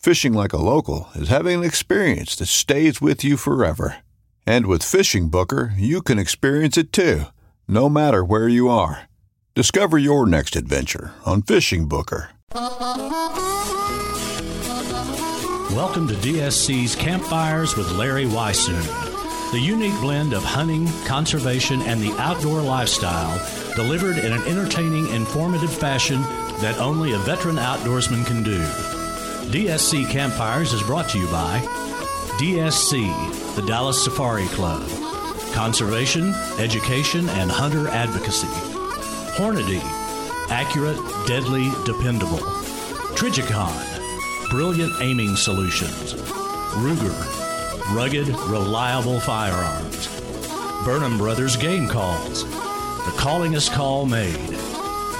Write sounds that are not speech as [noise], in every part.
Fishing like a local is having an experience that stays with you forever. And with Fishing Booker, you can experience it too, no matter where you are. Discover your next adventure on Fishing Booker. Welcome to DSC's Campfires with Larry Weishuhn. The unique blend of hunting, conservation, and the outdoor lifestyle delivered in an entertaining, informative fashion that only a veteran outdoorsman can do. DSC Campfires is brought to you by DSC, the Dallas Safari Club, Conservation, Education, and Hunter Advocacy, Hornady, accurate, deadly, dependable, Trijicon, brilliant aiming solutions, Ruger, rugged, reliable firearms, Burnham Brothers Game Calls, the callingest call made,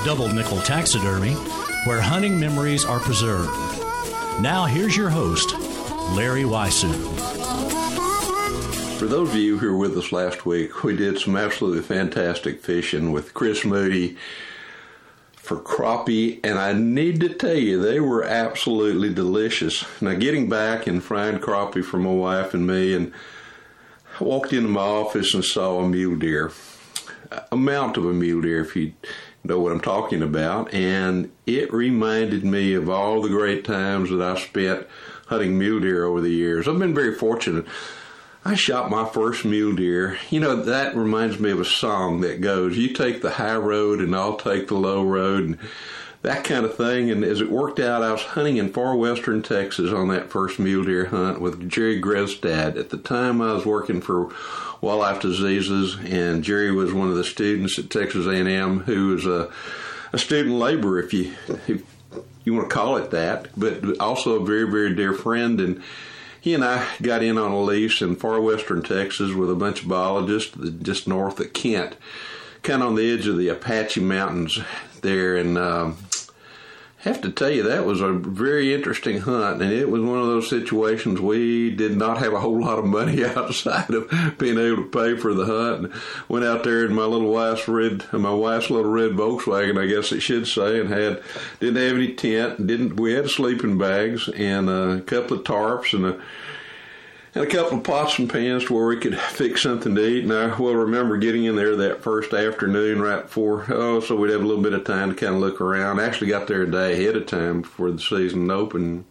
Double Nickel Taxidermy, where hunting memories are preserved. Now, here's your host, Larry Weishuhn. For those of you who were with us last week, we did some absolutely fantastic fishing with Chris Moody for crappie, and I need to tell you, they were absolutely delicious. Now, getting back and frying crappie for my wife and me, and I walked into my office and saw a mule deer, a mount of a mule deer, if you know what I'm talking about, and it reminded me of all the great times that I spent hunting mule deer over the years. I've been very fortunate. I shot my first mule deer. You know, that reminds me of a song that goes, You take the high road and I'll take the low road, and that kind of thing. And as it worked out, I was hunting in far western Texas on that first mule deer hunt with Jerry Grestad. At the time, I was working for wildlife diseases, and Jerry was one of the students at Texas A&M who was a, a student laborer, if you if you want to call it that, but also a very very dear friend. And he and I got in on a lease in far western Texas with a bunch of biologists just north of Kent, kind of on the edge of the Apache Mountains there, and. Um, have to tell you that was a very interesting hunt, and it was one of those situations we did not have a whole lot of money [laughs] outside of being able to pay for the hunt. And went out there in my little wife's red, my wife's little red Volkswagen, I guess it should say, and had didn't have any tent, didn't we had sleeping bags and a couple of tarps and a and a couple of pots and pans to where we could fix something to eat. And I will remember getting in there that first afternoon right before, oh, so we'd have a little bit of time to kind of look around. I actually got there a day ahead of time before the season opened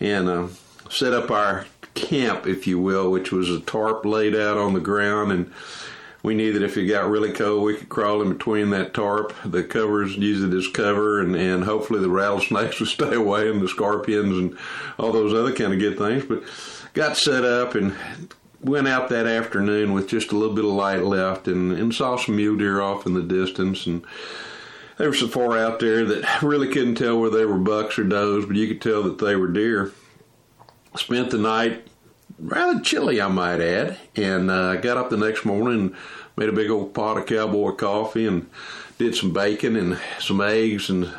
and uh, set up our camp, if you will, which was a tarp laid out on the ground. And we knew that if it got really cold, we could crawl in between that tarp. The covers, use it as cover, and, and hopefully the rattlesnakes [laughs] would stay away and the scorpions and all those other kind of good things. But got set up and went out that afternoon with just a little bit of light left and, and saw some mule deer off in the distance and there were so far out there that really couldn't tell whether they were bucks or does, but you could tell that they were deer. Spent the night rather chilly, I might add, and uh, got up the next morning made a big old pot of cowboy coffee and did some bacon and some eggs and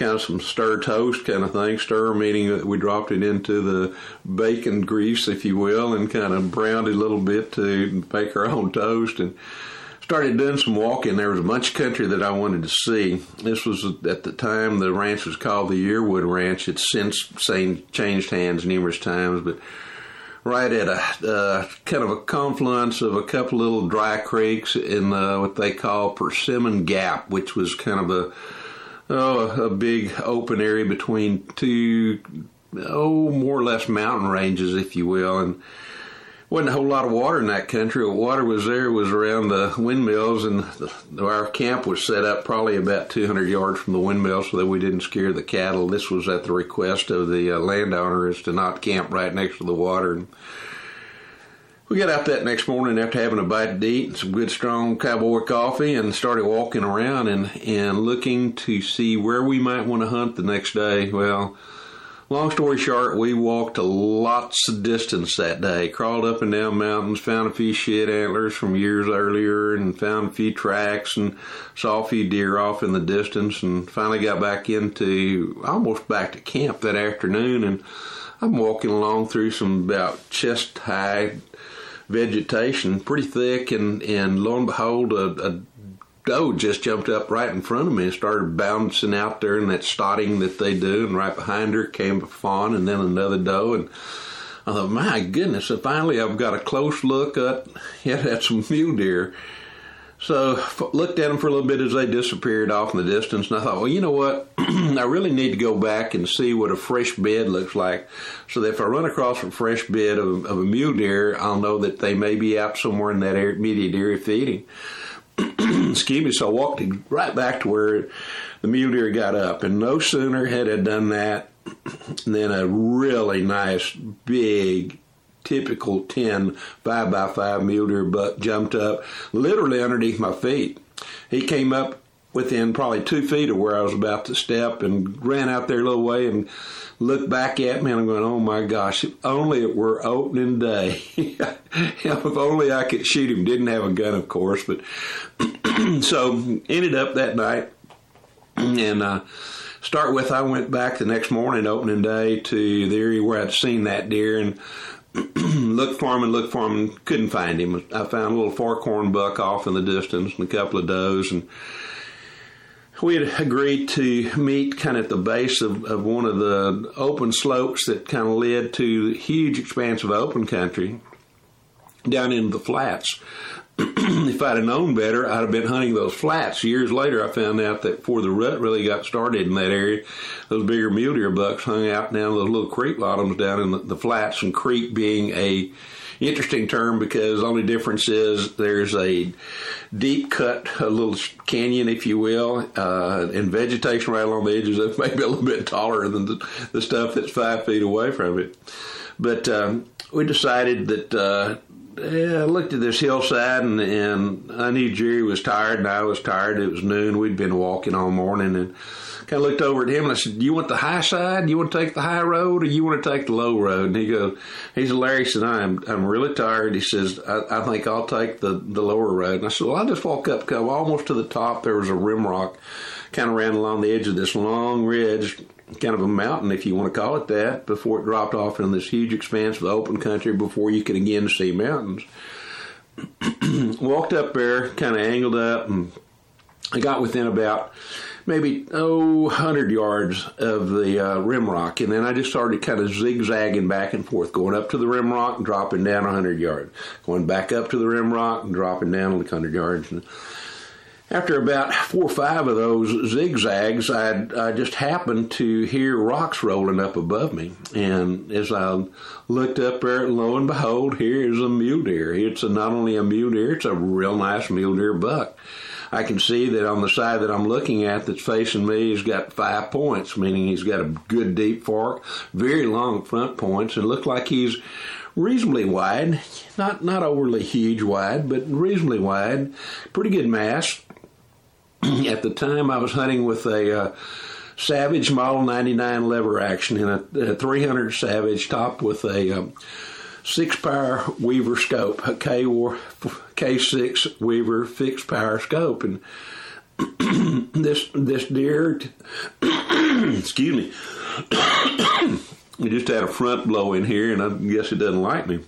kind of some stir toast kind of thing. Stir meaning that we dropped it into the bacon grease, if you will, and kind of browned it a little bit to make our own toast and started doing some walking. There was a bunch of country that I wanted to see. This was at the time the ranch was called the Yearwood Ranch. It's since changed hands numerous times, but right at a uh, kind of a confluence of a couple little dry creeks in the, what they call Persimmon Gap, which was kind of a oh, a big open area between two oh more or less mountain ranges, if you will, and wasn't a whole lot of water in that country. What water was there was around the windmills, and the, our camp was set up probably about 200 yards from the windmill so that we didn't scare the cattle. This was at the request of the uh, landowner is to not camp right next to the water. And we got out that next morning after having a bite to eat and some good strong cowboy coffee and started walking around and, and looking to see where we might want to hunt the next day. Well, Long story short, we walked a lots of distance that day, crawled up and down mountains, found a few shed antlers from years earlier, and found a few tracks and saw a few deer off in the distance, and finally got back into almost back to camp that afternoon. And I'm walking along through some about chest high vegetation, pretty thick, and, and lo and behold, a, a doe just jumped up right in front of me and started bouncing out there in that stotting that they do. And right behind her came a fawn and then another doe. And I thought, my goodness. And finally, I've got a close look at, yeah, at some mule deer. So looked at them for a little bit as they disappeared off in the distance, and I thought, well, you know what? [clears throat] I really need to go back and see what a fresh bed looks like, so that if I run across a fresh bed of, of a mule deer, I'll know that they may be out somewhere in that immediate area feeding. [clears throat] excuse me, so I walked right back to where the mule deer got up, and no sooner had I done that [clears throat] than a really nice, big, typical 10 5 by 5 mule deer buck jumped up literally underneath my feet. He came up within probably two feet of where I was about to step and ran out there a little way and looked back at me and I'm going, oh my gosh, if only it were opening day. [laughs] if only I could shoot him. Didn't have a gun, of course, but [clears throat] so ended up that night and uh, start with I went back the next morning, opening day, to the area where I'd seen that deer and [clears throat] looked for him and looked for him and couldn't find him. I found a little fork horn buck off in the distance and a couple of does and we had agreed to meet kind of at the base of, of one of the open slopes that kind of led to huge expanse of open country down into the flats. [clears throat] if I'd have known better, I'd have been hunting those flats. Years later, I found out that before the rut really got started in that area, those bigger mule deer bucks hung out down those little creek bottoms down in the, the flats, and creek being a interesting term because the only difference is there's a deep cut, a little canyon, if you will, uh, and vegetation right along the edges of it, [laughs] maybe a little bit taller than the, the stuff that's five feet away from it. But um, we decided that. Uh, yeah, I looked at this hillside and, and I knew Jerry was tired and I was tired. It was noon. We'd been walking all morning and kind of looked over at him and I said, "Do you want the high side? You want to take the high road, or you want to take the low road?" And he goes, "He said, Larry said, I'm I'm really tired." He says, "I, I think I'll take the the lower road." And I said, "Well, I'll just walk up, come almost to the top. There was a rim rock, kind of ran along the edge of this long ridge." Kind of a mountain, if you want to call it that, before it dropped off in this huge expanse of open country before you could again see mountains. [clears throat] Walked up there, kind of angled up, and I got within about maybe oh 100 yards of the uh, rim rock, and then I just started kind of zigzagging back and forth, going up to the rim rock and dropping down 100 yards, going back up to the rim rock and dropping down 100 yards. And after about four or five of those zigzags, I, I just happened to hear rocks rolling up above me. And as I looked up there, lo and behold, here is a mule deer. It's a, not only a mule deer, it's a real nice mule deer buck. I can see that on the side that I'm looking at that's facing me, he's got five points, meaning he's got a good deep fork, very long front points, and look like he's reasonably wide, not not overly huge wide, but reasonably wide, pretty good mass. [clears throat] at the time, I was hunting with a uh, Savage Model 99 lever action in a, a 300 Savage topped with a um, six power Weaver scope, a K K6 Weaver fixed power scope, and [clears throat] this this deer, [clears throat] excuse me, [coughs] we just had a front blow in here, and I guess it doesn't like me.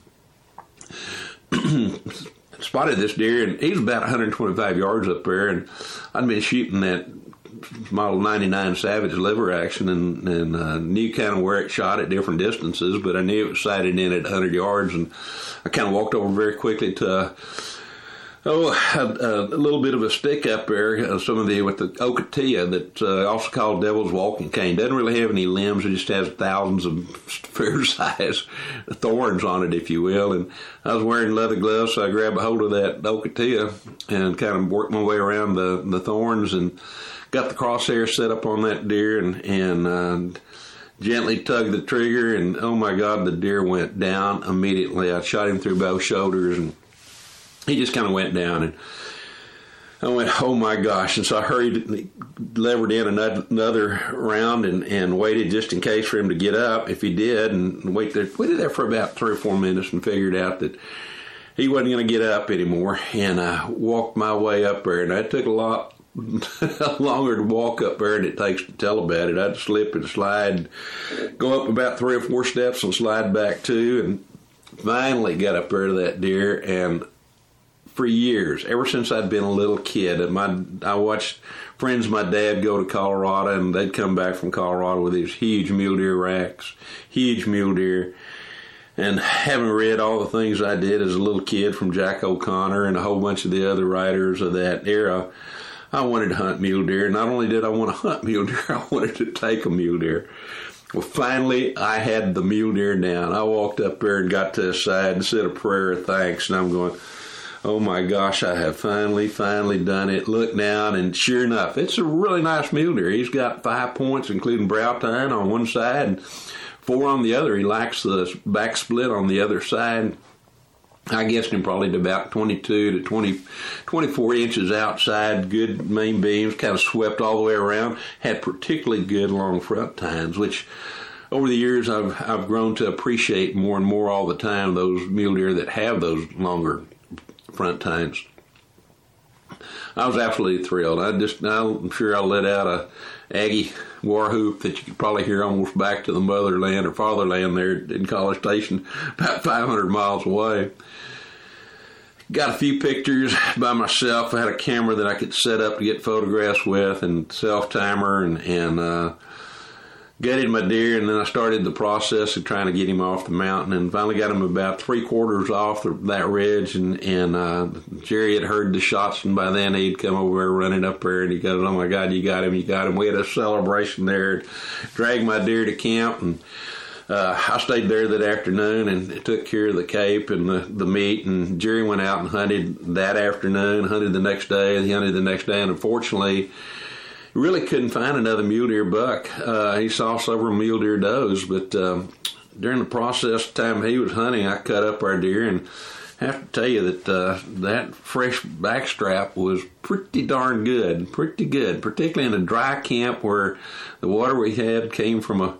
Spotted this deer, and he's about 125 yards up there, and I'd been shooting that Model 99 Savage lever action and, and uh, knew kind of where it shot at different distances, but I knew it was sighted in at 100 yards, and I kind of walked over very quickly to Oh, a, a, little bit of a stick up there. Uh, some of the with the ocotillo that uh, also called Devil's Walking Cane doesn't really have any limbs. It just has thousands of [laughs] fair size [laughs] thorns on it, if you will. And I was wearing leather gloves, so I grabbed a hold of that ocotillo and kind of worked my way around the the thorns and got the crosshair set up on that deer and and. Uh, gently tugged the trigger and oh my god the deer went down immediately i shot him through both shoulders and he just kind of went down and I went, oh my gosh. And so I hurried, levered in another round and, and waited just in case for him to get up if he did and wait there, waited there for about three or four minutes and figured out that he wasn't going to get up anymore. And I walked my way up there and that took a lot [laughs] longer to walk up there than it takes to tell about it. I'd slip and slide, go up about three or four steps and slide back two and finally got up there to that deer and for years, ever since I'd been a little kid. And my I watched friends my dad go to Colorado, and they'd come back from Colorado with these huge mule deer racks, huge mule deer. And having read all the things I did as a little kid from Jack O'Connor and a whole bunch of the other writers of that era, I wanted to hunt mule deer. Not only did I want to [laughs] hunt mule deer, I wanted to take a mule deer. Well, finally, I had the mule deer down. I walked up there and got to the side and said a prayer of thanks, and I'm going, oh my gosh, I have finally, finally done it. Look down, and sure enough, it's a really nice mule deer. He's got five points, including brow tine on one side and four on the other. He lacks the back split on the other side. I guessed him probably to about 22 to 20, 24 inches outside, good main beams, kind of swept all the way around, had particularly good long front tines, which over the years I've, I've grown to appreciate more and more all the time those mule deer that have those longer front tines. I was absolutely thrilled. I just, I'm sure I let out a Aggie war whoop that you could probably hear almost back to the motherland or fatherland there in College Station, [laughs] about 500 miles away. Got a few pictures by myself. I had a camera that I could set up to get photographs with, and self timer, and and uh, gutted my deer, and then I started the process of trying to get him off the mountain, and finally got him about three quarters off the, that ridge. And and uh, Jerry had heard the shots, and by then he'd come over there running up there, and he goes, "Oh my God, you got him! You got him!" We had a celebration there, dragged my deer to camp, and. Uh, I stayed there that afternoon and took care of the cape and the, the meat. And Jerry went out and hunted that afternoon, hunted the next day, he hunted the next day. And unfortunately, really couldn't find another mule deer buck. Uh, he saw several mule deer does, but um, during the process time he was hunting, I cut up our deer and have to tell you that uh, that fresh backstrap was pretty darn good, pretty good, particularly in a dry camp where the water we had came from a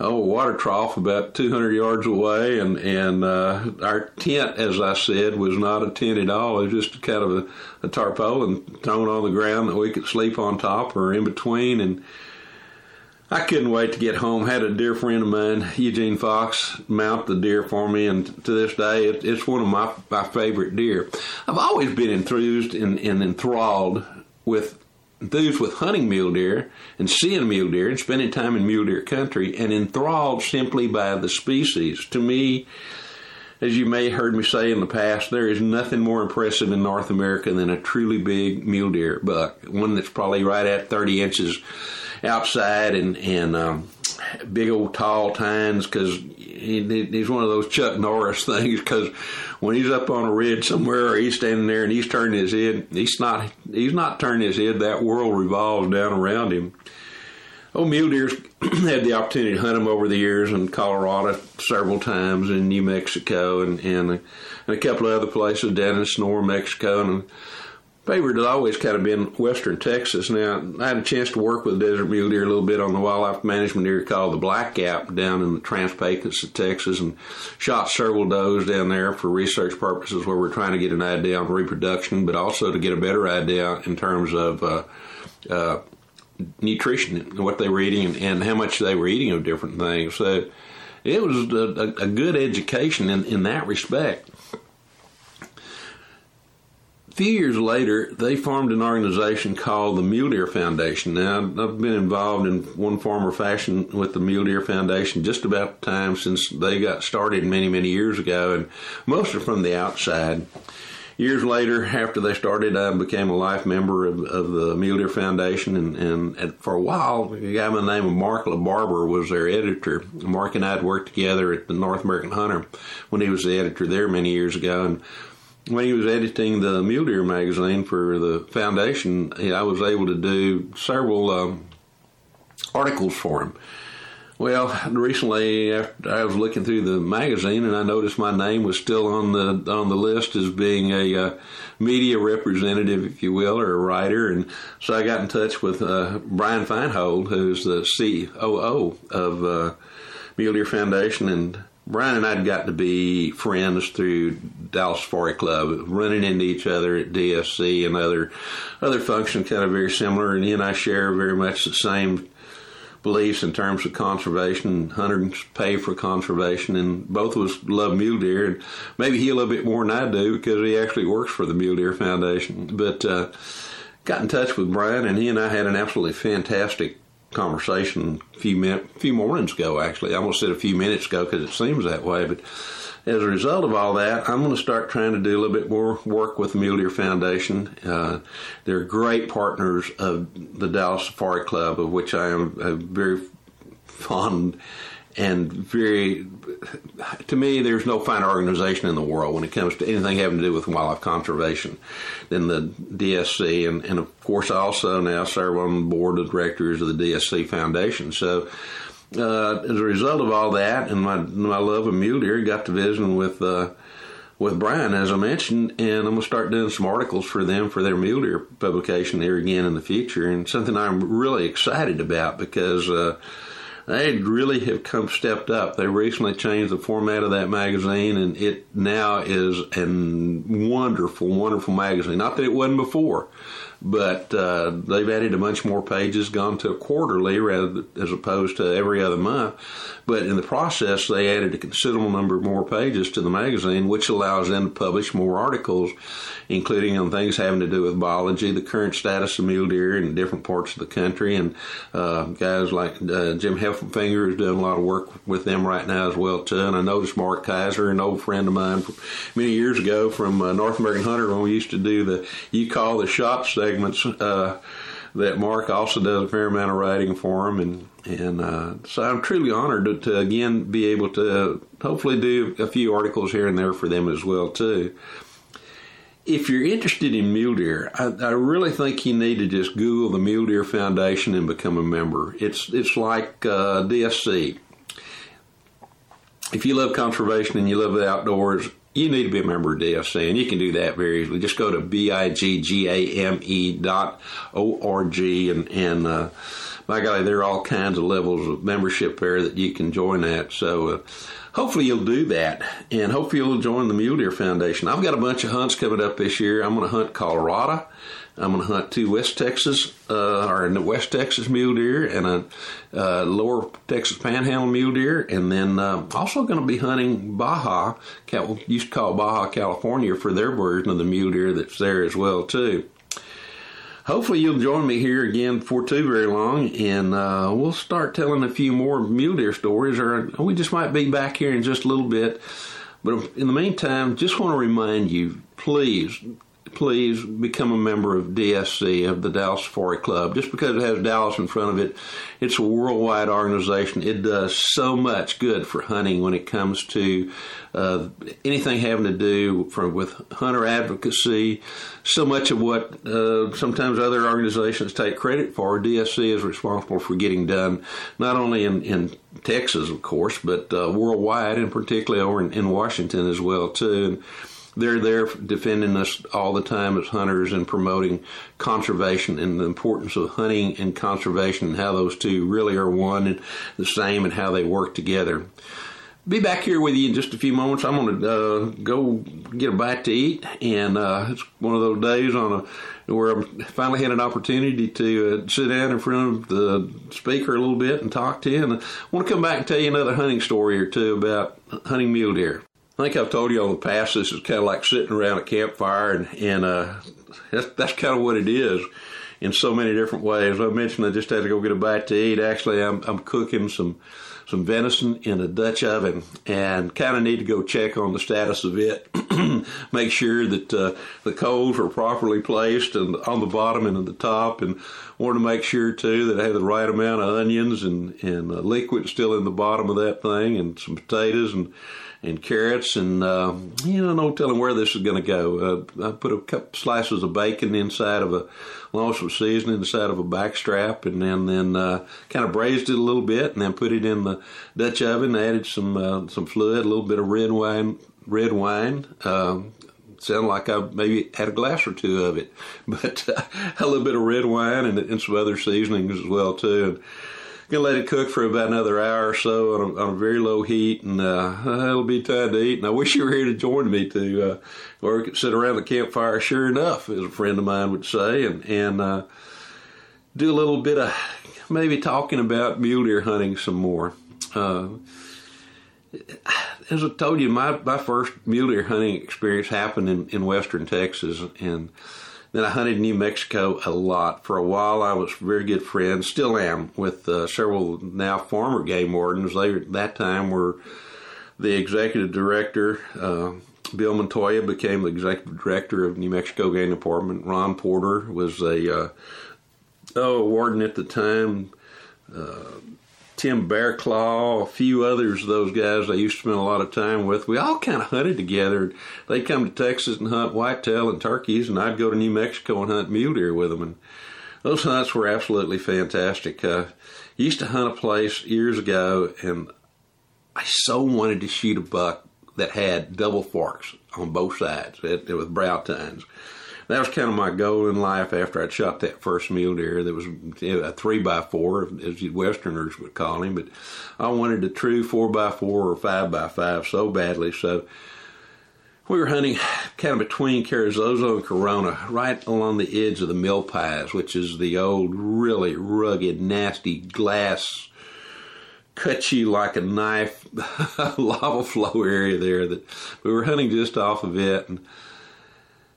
oh, water trough about 200 yards away, and and uh, our tent, as I said, was not a tent at all. It was just kind of a, a tarpaulin thrown on the ground that we could sleep on top or in between, and. I couldn't wait to get home. Had a dear friend of mine, Eugene Fox, mount the deer for me, and to this day, it, it's one of my my favorite deer. I've always been enthused and, and enthralled with enthused with hunting mule deer and seeing mule deer and spending time in mule deer country and enthralled simply by the species. To me, as you may have heard me say in the past, there is nothing more impressive in North America than a truly big mule deer buck, one that's probably right at 30 inches outside and, and um, big old tall tines because he, he's one of those Chuck Norris [laughs] things because when he's up on a ridge somewhere or he's standing there and he's turning his head, he's not he's not turning his head. That world revolves down around him. Oh, mule deer's had the opportunity to hunt them over the years in Colorado several times, in New Mexico, and and, and a couple of other places down in Sonora, Mexico, and favorite has always kind of been western Texas. Now, I had a chance to work with desert mule deer a little bit on the wildlife management area called the Black Gap down in the Trans-Pecos of Texas and shot several does down there for research purposes where we're trying to get an idea on reproduction, but also to get a better idea in terms of uh, uh, nutrition, and what they were eating, and, and, how much they were eating of different things. So it was a, a good education in, in that respect few years later, they formed an organization called the Mule Deer Foundation. Now, I've been involved in one form or fashion with the Mule Deer Foundation just about the time since they got started many, many years ago, and mostly from the outside. Years later, after they started, I became a life member of, of the Mule Deer Foundation, and, and, and, for a while, a guy by the name of Mark LaBarbera was their editor. Mark and I had worked together at the North American Hunter when he was the editor there many years ago, and when he was editing the Mule Deer magazine for the foundation, I was able to do several um, articles for him. Well, recently I was looking through the magazine and I noticed my name was still on the on the list as being a uh, media representative, if you will, or a writer, and so I got in touch with uh, Brian Feinhold, who's the COO of uh, Mule Deer Foundation, and Brian and I had got to be friends through Dallas Safari Club, running into each other at DSC and other other functions, kind of very similar. And he and I share very much the same beliefs in terms of conservation. Hunters pay for conservation, and both of us love mule deer. And maybe he a little bit more than I do because he actually works for the Mule Deer Foundation. But uh, got in touch with Brian, and he and I had an absolutely fantastic conversation a few min- few mornings ago. Actually, I almost said a few minutes ago because it seems that way. But as a result of all that, I'm going to start trying to do a little bit more work with the Mule Deer Foundation. Uh, they're great partners of the Dallas Safari Club, of which I am very fond and very to me there's no finer organization in the world when it comes to anything having to do with wildlife conservation than the DSC and, and of course I also now serve on the board of directors of the DSC Foundation. So uh, as a result of all that and my my love of mule deer got to visiting with uh, with Brian, as I mentioned, and I'm going to start doing some articles for them for their mule deer publication there again in the future, and something I'm really excited about because uh, they really have come stepped up. They recently changed the format of that magazine, and it now is a wonderful, wonderful magazine. Not that it wasn't before, but uh, they've added a bunch more pages, gone to a quarterly rather as opposed to every other month. But in the process, they added a considerable number of more pages to the magazine, which allows them to publish more articles, including on things having to do with biology, the current status of mule deer in different parts of the country, and uh, guys like uh, Jim Heffelfinger is doing a lot of work with them right now as well too. And I noticed Mark Kayser, an old friend of mine many years ago from uh, North American Hunter, when we used to do the you call the shop segment segments uh, that Mark also does a fair amount of writing for him, and and uh, so I'm truly honored to, to, again be able to hopefully do a few articles here and there for them as well too. If you're interested in mule deer, I, I really think you need to just Google the Mule Deer Foundation and become a member. It's it's like uh, DSC. If you love conservation and you love the outdoors, you need to be a member of DSC, and you can do that very easily. Just go to biggame dot org, and and uh, by golly, there are all kinds of levels of membership there that you can join at. So. Uh, hopefully you'll do that, and hopefully you'll join the Mule Deer Foundation. I've got a bunch of hunts coming up this year. I'm going to hunt Colorado. I'm going to hunt two West Texas, uh, or West Texas mule deer and a uh, lower Texas panhandle mule deer, and then uh, also going to be hunting Baja, used to call Baja California for their version of the mule deer that's there as well too. Hopefully you'll join me here again for too very long, and uh, we'll start telling a few more mule deer stories, or we just might be back here in just a little bit. But in the meantime, just want to remind you, please please become a member of DSC, of the Dallas Safari Club. Just because it has Dallas in front of it, it's a worldwide organization. It does so much good for hunting when it comes to uh, anything having to do with hunter advocacy. So much of what uh, sometimes other organizations take credit for, DSC is responsible for getting done, not only in, in Texas, of course, but uh, worldwide, and particularly over in, in Washington as well, too. And, they're there defending us all the time as hunters and promoting conservation and the importance of hunting and conservation and how those two really are one and the same and how they work together. Be back here with you in just a few moments. I'm going to uh, go get a bite to eat, and uh, it's one of those days on a where I finally had an opportunity to uh, sit down in front of the speaker a little bit and talk to you. And I want to come back and tell you another hunting story or two about hunting mule deer. I think I've told you in the past this is kind of like sitting around a campfire, and, and uh, that's, that's kind of what it is in so many different ways. I mentioned I just had to go get a bite to eat. Actually, I'm, I'm cooking some some venison in a Dutch oven and kind of need to go check on the status of it. [clears throat] Make sure that uh, the coals are properly placed and on the bottom and at the top, and want to make sure too that I have the right amount of onions and and uh, liquid still in the bottom of that thing, and some potatoes and and carrots, and uh, you know, no telling where this is going to go. Uh, I put a couple slices of bacon inside of a longsword seasoning inside of a backstrap, and then then uh, kind of braised it a little bit, and then put it in the Dutch oven. Added some uh, some fluid, a little bit of red wine, red wine. Um, sounded like I maybe had a glass or two of it, [laughs] but uh, a little bit of red wine and, and some other seasonings as well too. And, gonna let it cook for about another hour or so on a, on a very low heat, and uh, it'll be time to eat. And I wish you were here to join me to, uh, or sit around the campfire. Sure enough, as a friend of mine would say, and and uh, do a little bit of maybe talking about mule deer hunting some more. Uh, as I told you, my, my first mule deer hunting experience happened in, in western Texas, and then I hunted New Mexico a lot. For a while, I was very good friends, still am, with uh, several now former game wardens. They at that time were the executive director. Uh, Bill Montoya became the executive director of New Mexico Game Department. Ron Porter was a uh, oh warden at the time. Uh, Tim Bearclaw, a few others, those guys I used to spend a lot of time with. We all kind of hunted together. They'd come to Texas and hunt whitetail and turkeys, and I'd go to New Mexico and hunt mule deer with them. And those hunts were absolutely fantastic. Uh, used to hunt a place years ago, and I so wanted to shoot a buck that had double forks on both sides it, it, with brow tines that was kind of my goal in life after I'd shot that first mule deer. That was a three by four, as you Westerners would call him. But I wanted a true four by four or five by five so badly. So we were hunting kind of between Carrizozo and Corona, right along the edge of the Malpais, which is the old, really rugged, nasty glass cut you like a knife [laughs] lava flow area there that we were hunting just off of it and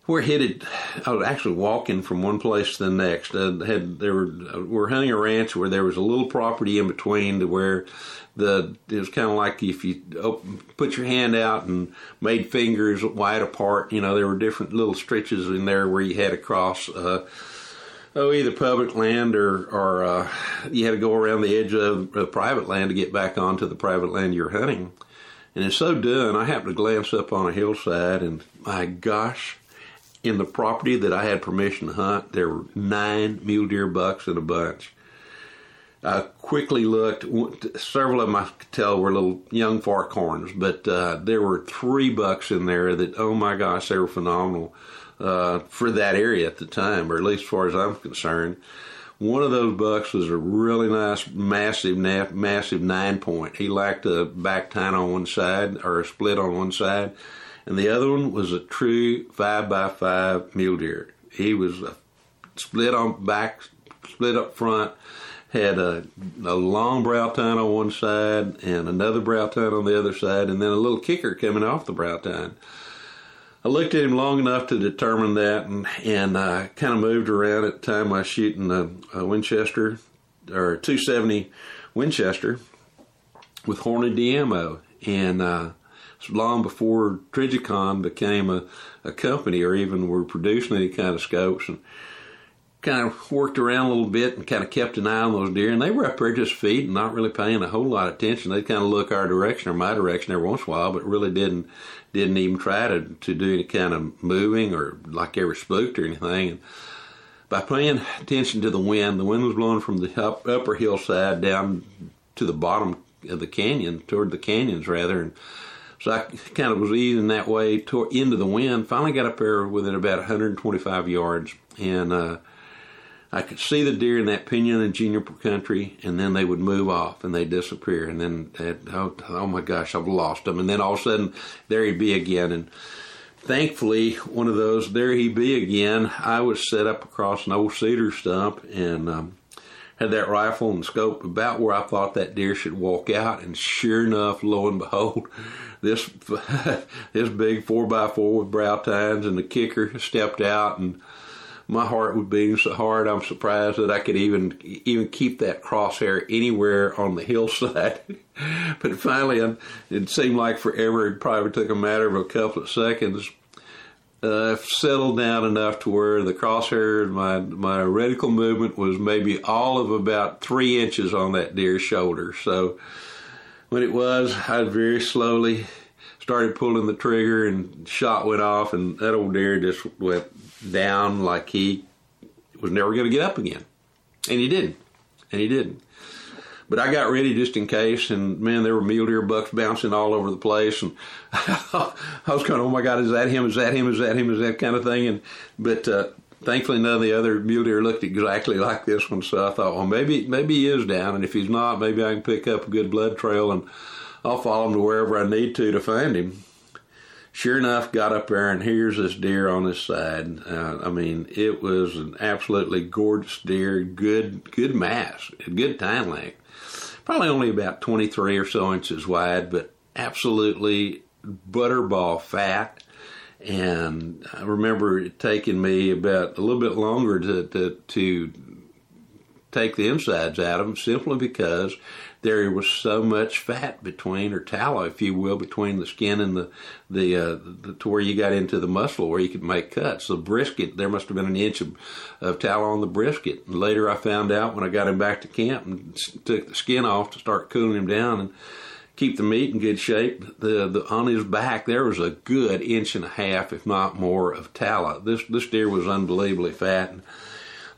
we're headed. I was actually walking from one place to the next. I had there were we're hunting a ranch where there was a little property in between to where the it was kind of like if you open, put your hand out and made fingers wide apart. You know, there were different little stretches in there where you had to cross. Uh, oh, either public land or or uh, you had to go around the edge of, of private land to get back onto the private land you're hunting. And in so doing, I happened to glance up on a hillside, and my gosh, in the property that I had permission to hunt, there were nine mule deer bucks in a bunch. I quickly looked. Several of them I could tell were little young forkhorns, but uh, there were three bucks in there that, oh my gosh, they were phenomenal uh, for that area at the time, or at least as far as I'm concerned. One of those bucks was a really nice, massive, massive nine point. He lacked a back tine on one side or a split on one side and the other one was a true five by five mule deer. He was split on back, split up front, had a, a long brow tine on one side and another brow tine on the other side, and then a little kicker coming off the brow tine. I looked at him long enough to determine that, and and uh, kind of moved around at the time I was shooting a, a Winchester or 270 Winchester with Hornady ammo, and uh, long before Trijicon became a, a company or even were producing any kind of scopes and kind of worked around a little bit and kind of kept an eye on those deer and they were up there just feeding, not really paying a whole lot of attention. They'd kind of look our direction or my direction every once in a while, but really didn't didn't even try to, to do any kind of moving or like were spooked or anything. And by paying attention to the wind, the wind was blowing from the up, upper hillside down to the bottom of the canyon, toward the canyons rather, and So I kind of was easing that way toward, into the wind. Finally got up there within about 125 yards, and uh, I could see the deer in that pinyon and juniper country, and then they would move off and they'd disappear. And then, oh, oh my gosh, I've lost them. And then all of a sudden, there he'd be again. And thankfully, one of those, there he be again. I was set up across an old cedar stump and um, had that rifle and scope about where I thought that deer should walk out. And sure enough, lo and behold, this [laughs] this big four by four with brow tines and the kicker stepped out and my heart was beating so hard I'm surprised that I could even even keep that crosshair anywhere on the hillside. [laughs] but finally, it seemed like forever. It probably took a matter of a couple of seconds. Uh, settled down enough to where the crosshair, my my reticle movement was maybe all of about three inches on that deer's shoulder. So when it was, I very slowly started pulling the trigger and shot went off and that old deer just went down like he was never going to get up again. And he didn't. And he didn't. But I got ready just in case, and man, there were mule deer bucks bouncing all over the place, and [laughs] I was kind of, oh my God, is that him? Is that him? Is that him? Is that kind of thing? And but uh, thankfully, none of the other mule deer looked exactly like this one. So I thought, well, maybe maybe he is down, and if he's not, maybe I can pick up a good blood trail, and I'll follow him to wherever I need to to find him sure enough, got up there and here's this deer on his side. Uh, I mean, it was an absolutely gorgeous deer, good, good mass, good time length. Probably only about 23 or so inches wide, but absolutely butterball fat. And I remember it taking me about a little bit longer to, to, to take the insides out of them simply because there was so much fat between, or tallow, if you will, between the skin and the the, uh, the to where you got into the muscle where you could make cuts. The brisket, there must have been an inch of, of tallow on the brisket. And later, I found out when I got him back to camp and took the skin off to start cooling him down and keep the meat in good shape. The, the on his back there was a good inch and a half, if not more, of tallow. This this deer was unbelievably fat. And,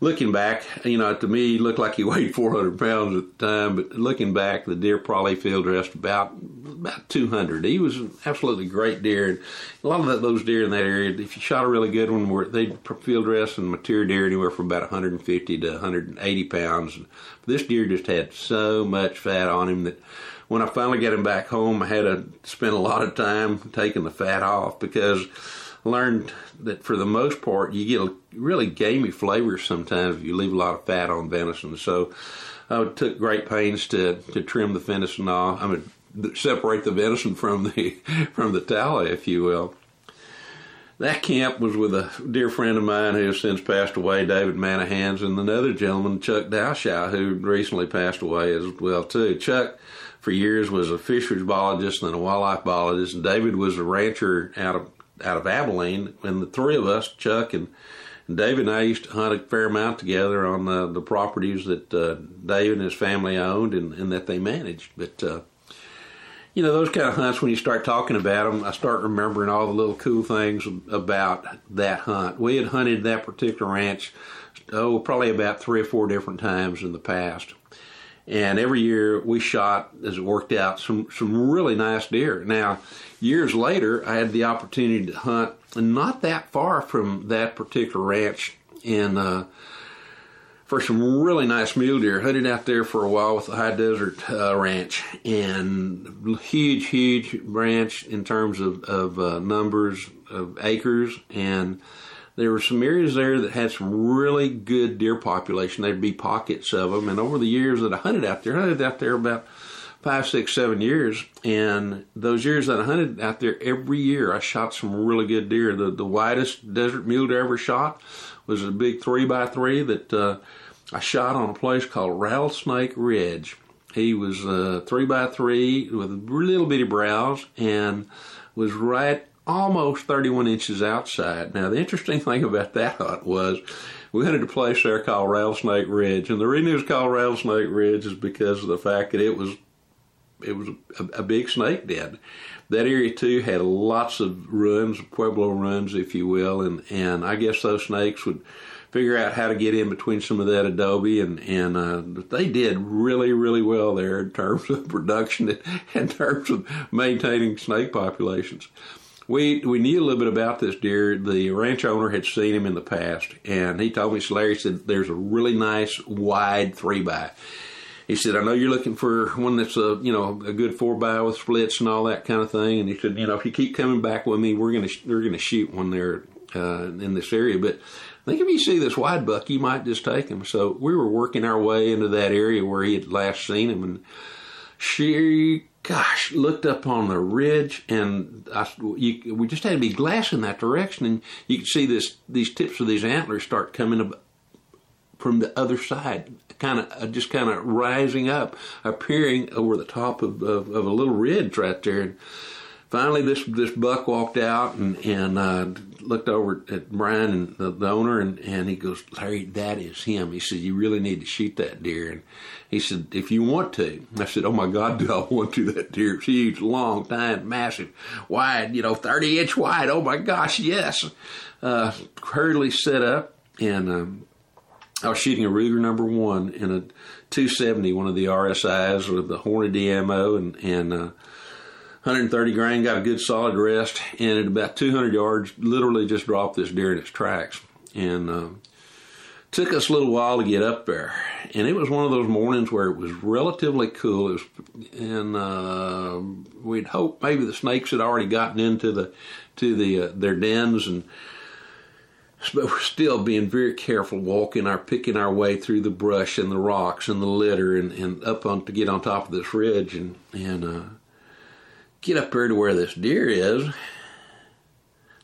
looking back, you know, to me, he looked like he [laughs] weighed 400 pounds at the time, but looking back, the deer probably field dressed about about 200. He was an absolutely great deer. And a lot of that, those deer in that area, if you shot a really good one, were they field dress and mature deer anywhere from about 150 to 180 pounds. This deer just had so much fat on him that when I finally got him back home, I had to spend a lot of time taking the fat off because I learned that for the most part, you get a really gamey flavor sometimes if you leave a lot of fat on venison. So I took great pains to, to trim the venison off. I mean, separate the venison from the [laughs] from the tallow, if you will. That camp was with a dear friend of mine who has since passed away, David Manahans, and another gentleman, Chuck Dowshaw, who recently passed away as well too. Chuck, for years, was a fisheries biologist and a wildlife biologist, and David was a rancher out of out of Abilene, and the three of us, Chuck and, and David and I, used to hunt a fair amount together on the, the properties that uh, David and his family owned and, and that they managed. But uh, you know, those kind of hunts, when you start talking about them, I start remembering all the little cool things about that hunt. We had hunted that particular ranch, oh, probably about three or four different times in the past. And every year we shot, as it worked out, some, some really nice deer. Now, years later, I had the opportunity to hunt not that far from that particular ranch in uh, for some really nice mule deer. Hunted out there for a while with the High Desert uh, Ranch, and huge, huge ranch in terms of, of uh, numbers of acres. And there were some areas there that had some really good deer population. There'd be pockets of them. And over the years that I hunted out there, I hunted out there about five, six, seven years. And those years that I hunted out there, every year I shot some really good deer. The the widest desert mule deer I ever shot was a big three by three that uh, I shot on a place called Rattlesnake Ridge. He was uh, three by three with little bitty brows and was right almost 31 inches outside. Now, the interesting [laughs] thing about that hunt was we hunted a place there called Rattlesnake Ridge, and the reason it was called Rattlesnake Ridge is because of the fact that it was it was a, a big snake den. That area too had lots of runs, pueblo runs, if you will, and and I guess those snakes would figure out how to get in between some of that adobe, and and uh, they did really really well there in terms of [laughs] production, and in terms of maintaining snake populations. We we knew a little bit about this deer. The ranch owner had seen him in the past, and he told me, Larry said, "There's a really nice wide three by." He said, "I know you're looking for one that's a you know a good four by with splits and all that kind of thing." And he said, "You know, if you keep coming back with me, we're gonna we're gonna shoot one there uh, in this area, but." I think if you see this wide buck, you might just take him. So we were working our way into that area where he had last seen him, and she, gosh, looked up on the ridge, and I, you, we just had to be glassing that direction, and you could see this these tips of these antlers start coming up from the other side, kind of uh, just kind of rising up, appearing over the top of, of, of a little ridge right there. And, finally, this this buck walked out and and uh, looked over at Brian and the, the, owner, and and he goes, Larry, that is him. He said, you really need to shoot that deer, and he said, if you want to. I said, oh my God, do I want to? That deer, it's huge, long, time, massive, wide, you know, thirty inch wide. Oh my gosh, yes. Uh, hurriedly set up, and um, I was shooting a Ruger number one in a 270, one of the RSIs with the Hornady ammo, and and uh, 130 grain, got a good solid rest, and at about 200 yards, literally just dropped this deer in its tracks. And uh, took us a little while to get up there. And it was one of those mornings where it was relatively cool. It was, and uh, we'd hoped maybe the snakes had already gotten into the to the uh, their dens and but we're still being very careful walking our picking our way through the brush and the rocks and the litter and, and up on to get on top of this ridge and and uh, get up there to where this deer is,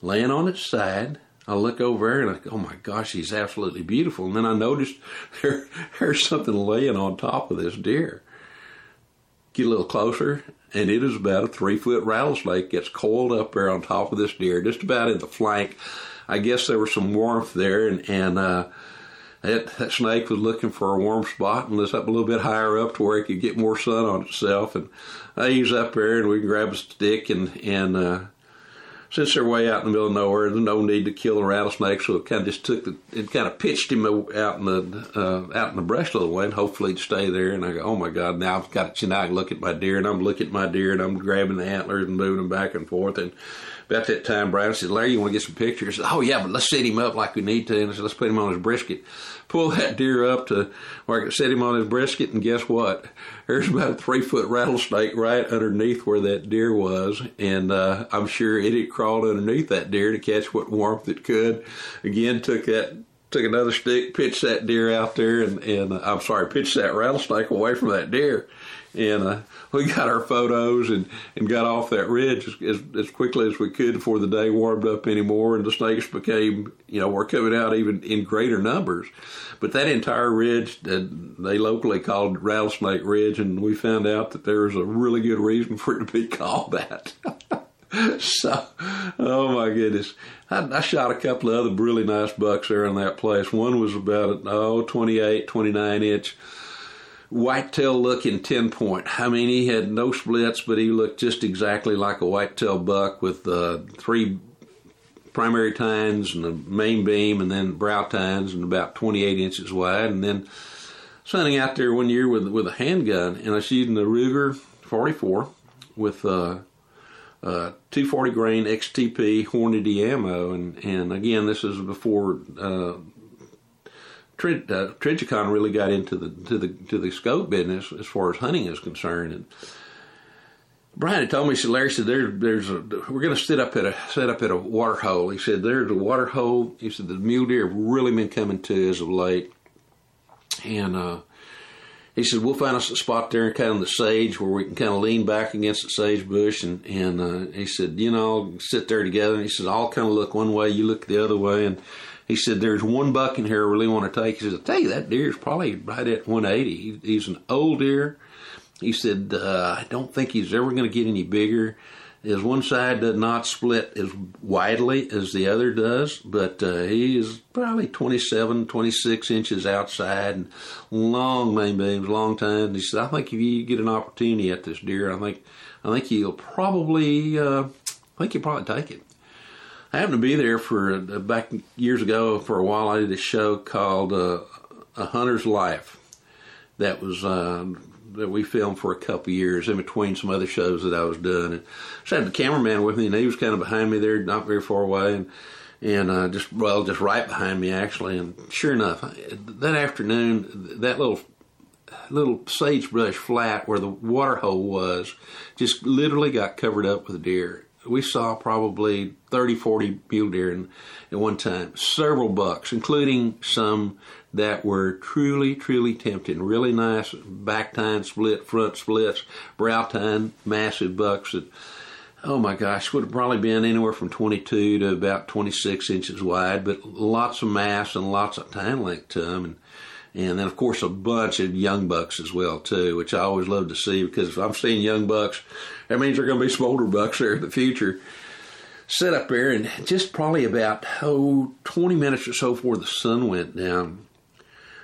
laying on its side. I look over and I go, oh my gosh, he's absolutely beautiful. And then I noticed [laughs] there, there's something laying on top of this deer. Get a little closer, and it is about a three foot rattlesnake that's coiled up there on top of this deer, just about in the flank. I guess there was some warmth there, and, and uh, that, that snake was looking for a warm spot and was up a little bit higher up to where it could get more sun on itself. And I use up there and we can grab a stick and, and, uh, since they're way out in the middle of nowhere, there's no need to kill a rattlesnake, so it kind of just took the, it kind of pitched him out in the, uh, out in the brush a little way, and hopefully he'd stay there. And I go, oh my God, now I've got, you know, I can look at my deer, and I'm looking at my deer, and I'm grabbing the antlers and moving them back and forth, and about that time, Brian said, Larry, you want to get some pictures? Said, oh, yeah, but let's set him up like we need to. And I said, let's put him on his brisket. Pull that deer up to where I could set him on his brisket, and guess what? There's about a three foot rattlesnake right underneath where that deer was. And uh, I'm sure it had crawled underneath that deer to catch what warmth it could. Again, took that took another stick, pitched that deer out there, and, and uh, I'm sorry, pitched that rattlesnake away from that deer. And uh, we got our photos and, and got off that ridge as, as, quickly as we could before the day warmed up anymore and the snakes became, you know, were coming out even in greater numbers. But that entire ridge, that they locally called Rattlesnake Ridge, and we found out that there was a really good reason for it to be [laughs] called that. [laughs] so, oh my goodness. I, I, shot a couple of other really nice bucks there in that place. One was about, oh, 28, 29 inch whitetail looking 10 point. I mean, he had no splits, but he looked just exactly like a whitetail buck with uh, three primary tines and the main beam and then brow tines and about 28 inches wide. And then standing out there one year with with a handgun, and I was using the Ruger 44 with uh, uh, 240 grain XTP Hornady ammo, and and again, this is before uh, Trid, uh, really got into the to the to the scope business as far as hunting is concerned. And Brian had told me, said, Larry said, there, there's a, we're going to sit up at a set up at a water hole. He said, there's a water hole. He said the mule deer have really been coming to as of late, and uh, he said we'll find us a spot there, kind of the sage, where we can kind of lean back against the sage bush. And and uh, he said, you know, sit there together. And he said, I'll kind of look one way, you look the other way, and he said, "There's one buck in here I really want to take." He said, "I tell you, that deer is probably right at 180. He, he's an old deer." He said, uh, "I don't think he's ever going to get any bigger." His one side does not split as widely as the other does, but uh, he is probably 27, 26 inches outside and long main beams, long tines. He said, I think if you get an opportunity at this deer, I think I think you'll probably uh, I think you'll probably take it. I happened to be there for uh, back years ago for a while. I did a show called uh, A Hunter's Life. That was uh, that we filmed for a couple years in between some other shows that I was doing. And so I had the cameraman with me, and he was kind of behind me there, not very far away, and and uh, just well, just right behind me actually. And sure enough, that afternoon, that little little sagebrush flat where the water hole was just literally got covered up with deer. We saw probably 30, 40 mule deer in, at one time, several bucks, including some that were truly, truly tempting. Really nice back tine split, front splits, brow tine, massive bucks that, oh my gosh, would have probably been anywhere from 22 to about 26 inches wide, but lots of mass and lots of tine length to them. And, and then of course a bunch of young bucks as well too, which I always love to see because if I'm seeing young bucks, that means they're going to be smolder bucks there in the future. Sit up there and just probably about oh 20 minutes or so before the sun went down,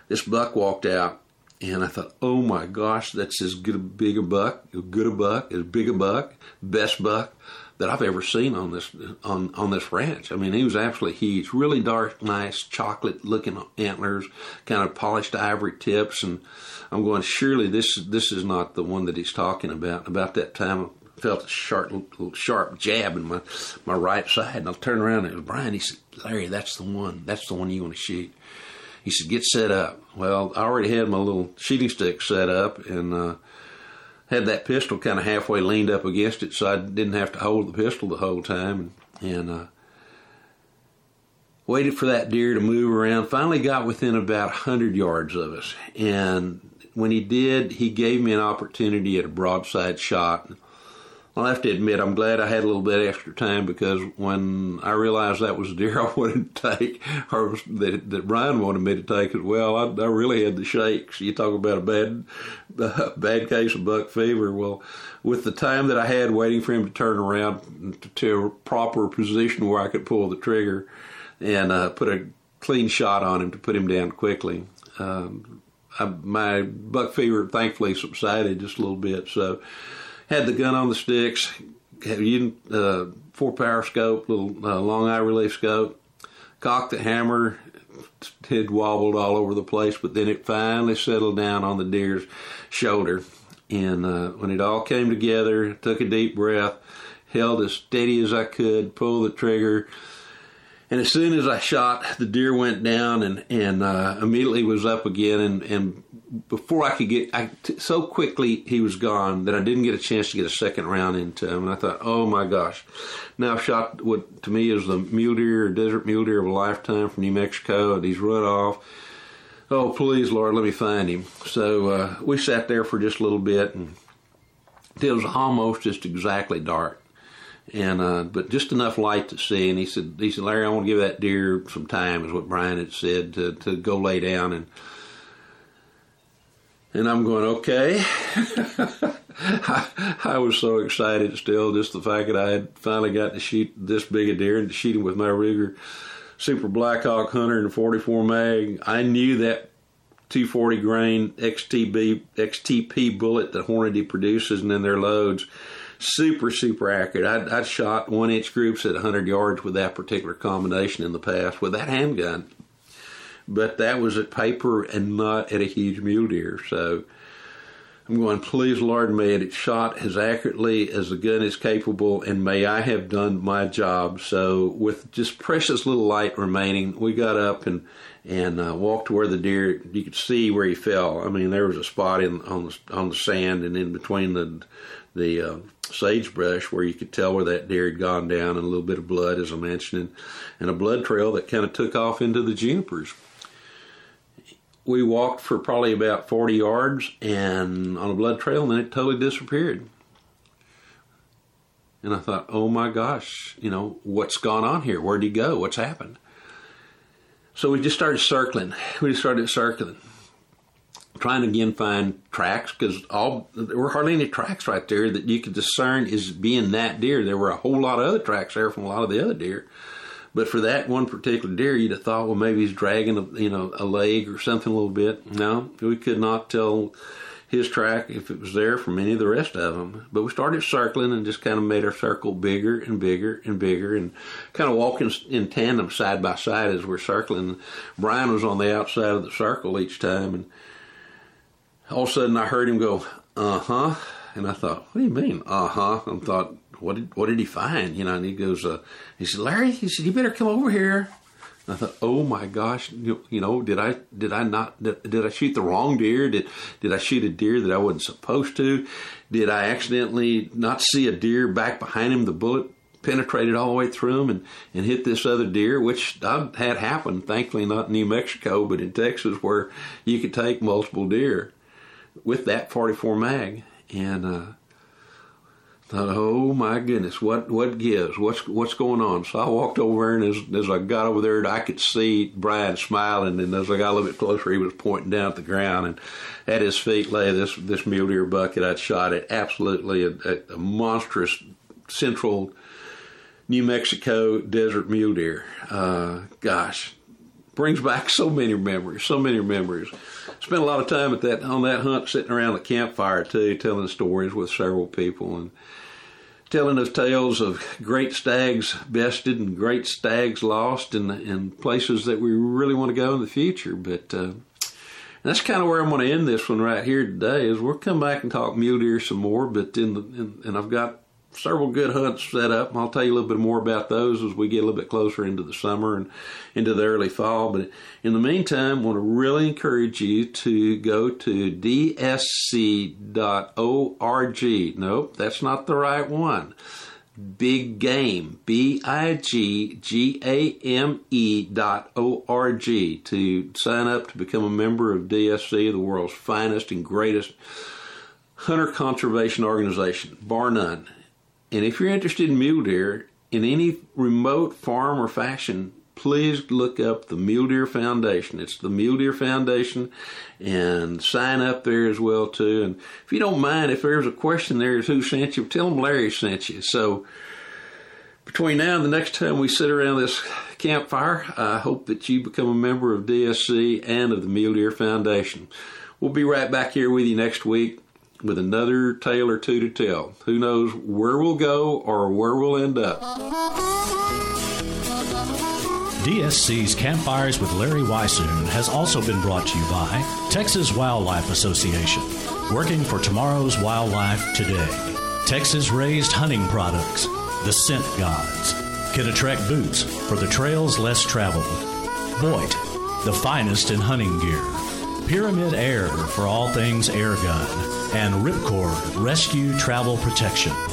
this buck walked out, and I thought, oh my gosh, that's as good a big a buck, as good a buck, as big a buck, best buck that I've ever seen on this on on this ranch. I mean, he was absolutely huge, really dark, nice, chocolate looking antlers, kind of polished ivory tips, and I'm going, surely this this is not the one that he's talking about. About that time, I felt a sharp sharp jab in my my right side, and I turned around and it was Brian. He said, Larry, that's the one. That's the one you want to shoot. He said, get set up. Well, I already had my little shooting stick set up and uh, had that pistol kind of halfway leaned up against it so I didn't have to hold the pistol the whole time. And, and uh, waited for that deer to move around. Finally got within about 100 yards of us. And when he did, he gave me an opportunity at a broadside shot. I have to admit, I'm glad I had a little bit extra time because when I realized that was deer [laughs] I wanted to take, or that, that Brian wanted me to take as well, I, I really had the shakes. You talk about a bad, [laughs] bad case of buck fever. Well, with the time that I had waiting for him to turn around to, to a proper position where I could pull the trigger and uh, put a clean shot on him to put him down quickly. Um, I, my buck fever thankfully subsided just a little bit, so had the gun on the sticks, using uh, four power scope, little uh, long eye relief scope, cocked the hammer. It wobbled all over the place, but then it finally settled down on the deer's shoulder. And uh, when it all came together, took a deep breath, held as steady as I could, pulled the trigger, and as soon as I shot, the deer went down and and uh, immediately was up again. And, and before I could get, I, t- so quickly he was gone that I didn't get a chance to get a second round into him. And I thought, oh my gosh, now I've shot what to me is the mule deer desert mule deer of a lifetime from New Mexico, and he's run off. Oh please, Lord, let me find him. So uh, we sat there for just a little bit, and it was almost just exactly dark and uh, but just enough light to see. And he said, he said, Larry, I want to give that deer some time, is what Brian had said to to go lay down and. And I'm going, okay. I, [laughs] I, was so excited still, just the fact that I had finally got to shoot this big a deer and to shoot him with my Ruger Super Blackhawk 144 mag. I knew that 240 grain XTB, XTP bullet that Hornady produces and in their loads super, super accurate. I'd, I'd shot one inch groups at 100 yards with that particular combination in the past with that handgun. But that was at paper and not at a huge mule deer. So I'm going, please, Lord, may it shot as accurately as the gun is capable, and may I have done my job. So, with just precious little light remaining, we got up and and uh, walked to where the deer. You could see where he fell. I mean, there was a spot in on the on the sand and in between the the uh, sagebrush where you could tell where that deer had gone down, and a little bit of blood, as I mentioned, and, and a blood trail that kind of took off into the junipers. We walked for probably about 40 yards and on a blood trail, and then it totally disappeared. And I thought, oh my gosh, you know, what's gone on here? Where'd he go? What's happened? So we just started circling. We just started circling trying to again find tracks because all there were hardly any tracks right there that you could discern as being that deer. There were a whole lot of other tracks there from a lot of the other deer. But for that one particular deer, you'd have thought, well, maybe he's dragging, a, you know, a leg or something a little bit. No, we could not tell his track if it was there from any of the rest of them. But we started circling and just kind of made our circle bigger and bigger and bigger and kind of walking in tandem side by side as we're circling. Brian was on the outside of the circle each time and all of a sudden I heard him go, uh huh. And I thought, what do you mean, uh huh? I thought, what did, what did he find? You know, and he goes, uh, he said, Larry, he said, you better come over here. I thought, oh my gosh, you, you, know, did I did I not did, did I shoot the wrong deer? Did did I shoot a deer that I wasn't supposed to? Did I accidentally not see a deer back behind him? The bullet penetrated all the way through him and, and hit this other deer, which I've had happen. Thankfully, not in New Mexico, but in Texas, where you could take multiple deer with that 44 mag. And uh, thought, oh my goodness, what what gives? What's what's going on? So I walked over and as as I got over there, I could see Brian smiling, and as I got a little bit closer, he was pointing down at the ground, and at his feet lay this this mule deer buck that I'd shot at absolutely a, a, a monstrous central New Mexico desert mule deer. Uh, gosh, brings back so many memories, so many memories. Spent a lot of time at that on that hunt, sitting around the campfire too, telling stories with several people and telling us tales of great stags bested and great stags lost and and places that we really want to go in the future. But uh, that's kind of where I'm going to end this one right here today. Is we'll come back and talk mule deer some more, but in the in, and I've got several good hunts set up. I'll tell you a little bit more about those as we get a little bit closer into the summer and into the early fall. But in the meantime, I want to really encourage you to go to dsc.org. Nope, that's not the right one. Big Game, B I G G A M E dot O R G to sign up to become a member of DSC, the world's finest and greatest hunter conservation organization, bar none. And if you're interested in mule deer in any remote farm or fashion, please look up the Mule Deer Foundation. It's the Mule Deer Foundation and sign up there as well too. And if you don't mind, if there's a question there is who sent you, tell them Larry sent you. So between now and the next time we sit around this campfire, I hope that you become a member of DSC and of the Mule Deer Foundation. We'll be right back here with you next week with another tale or two to tell. Who knows where we'll go or where we'll end up. DSC's Campfires with Larry Weishuhn has also been brought to you by Texas Wildlife Association, working for tomorrow's wildlife today. Texas raised hunting products, the scent gods, Kenetrek boots for the trails less traveled, Boyd, the finest in hunting gear, Pyramid Air for all things air gun, and Ripcord Rescue Travel Protection.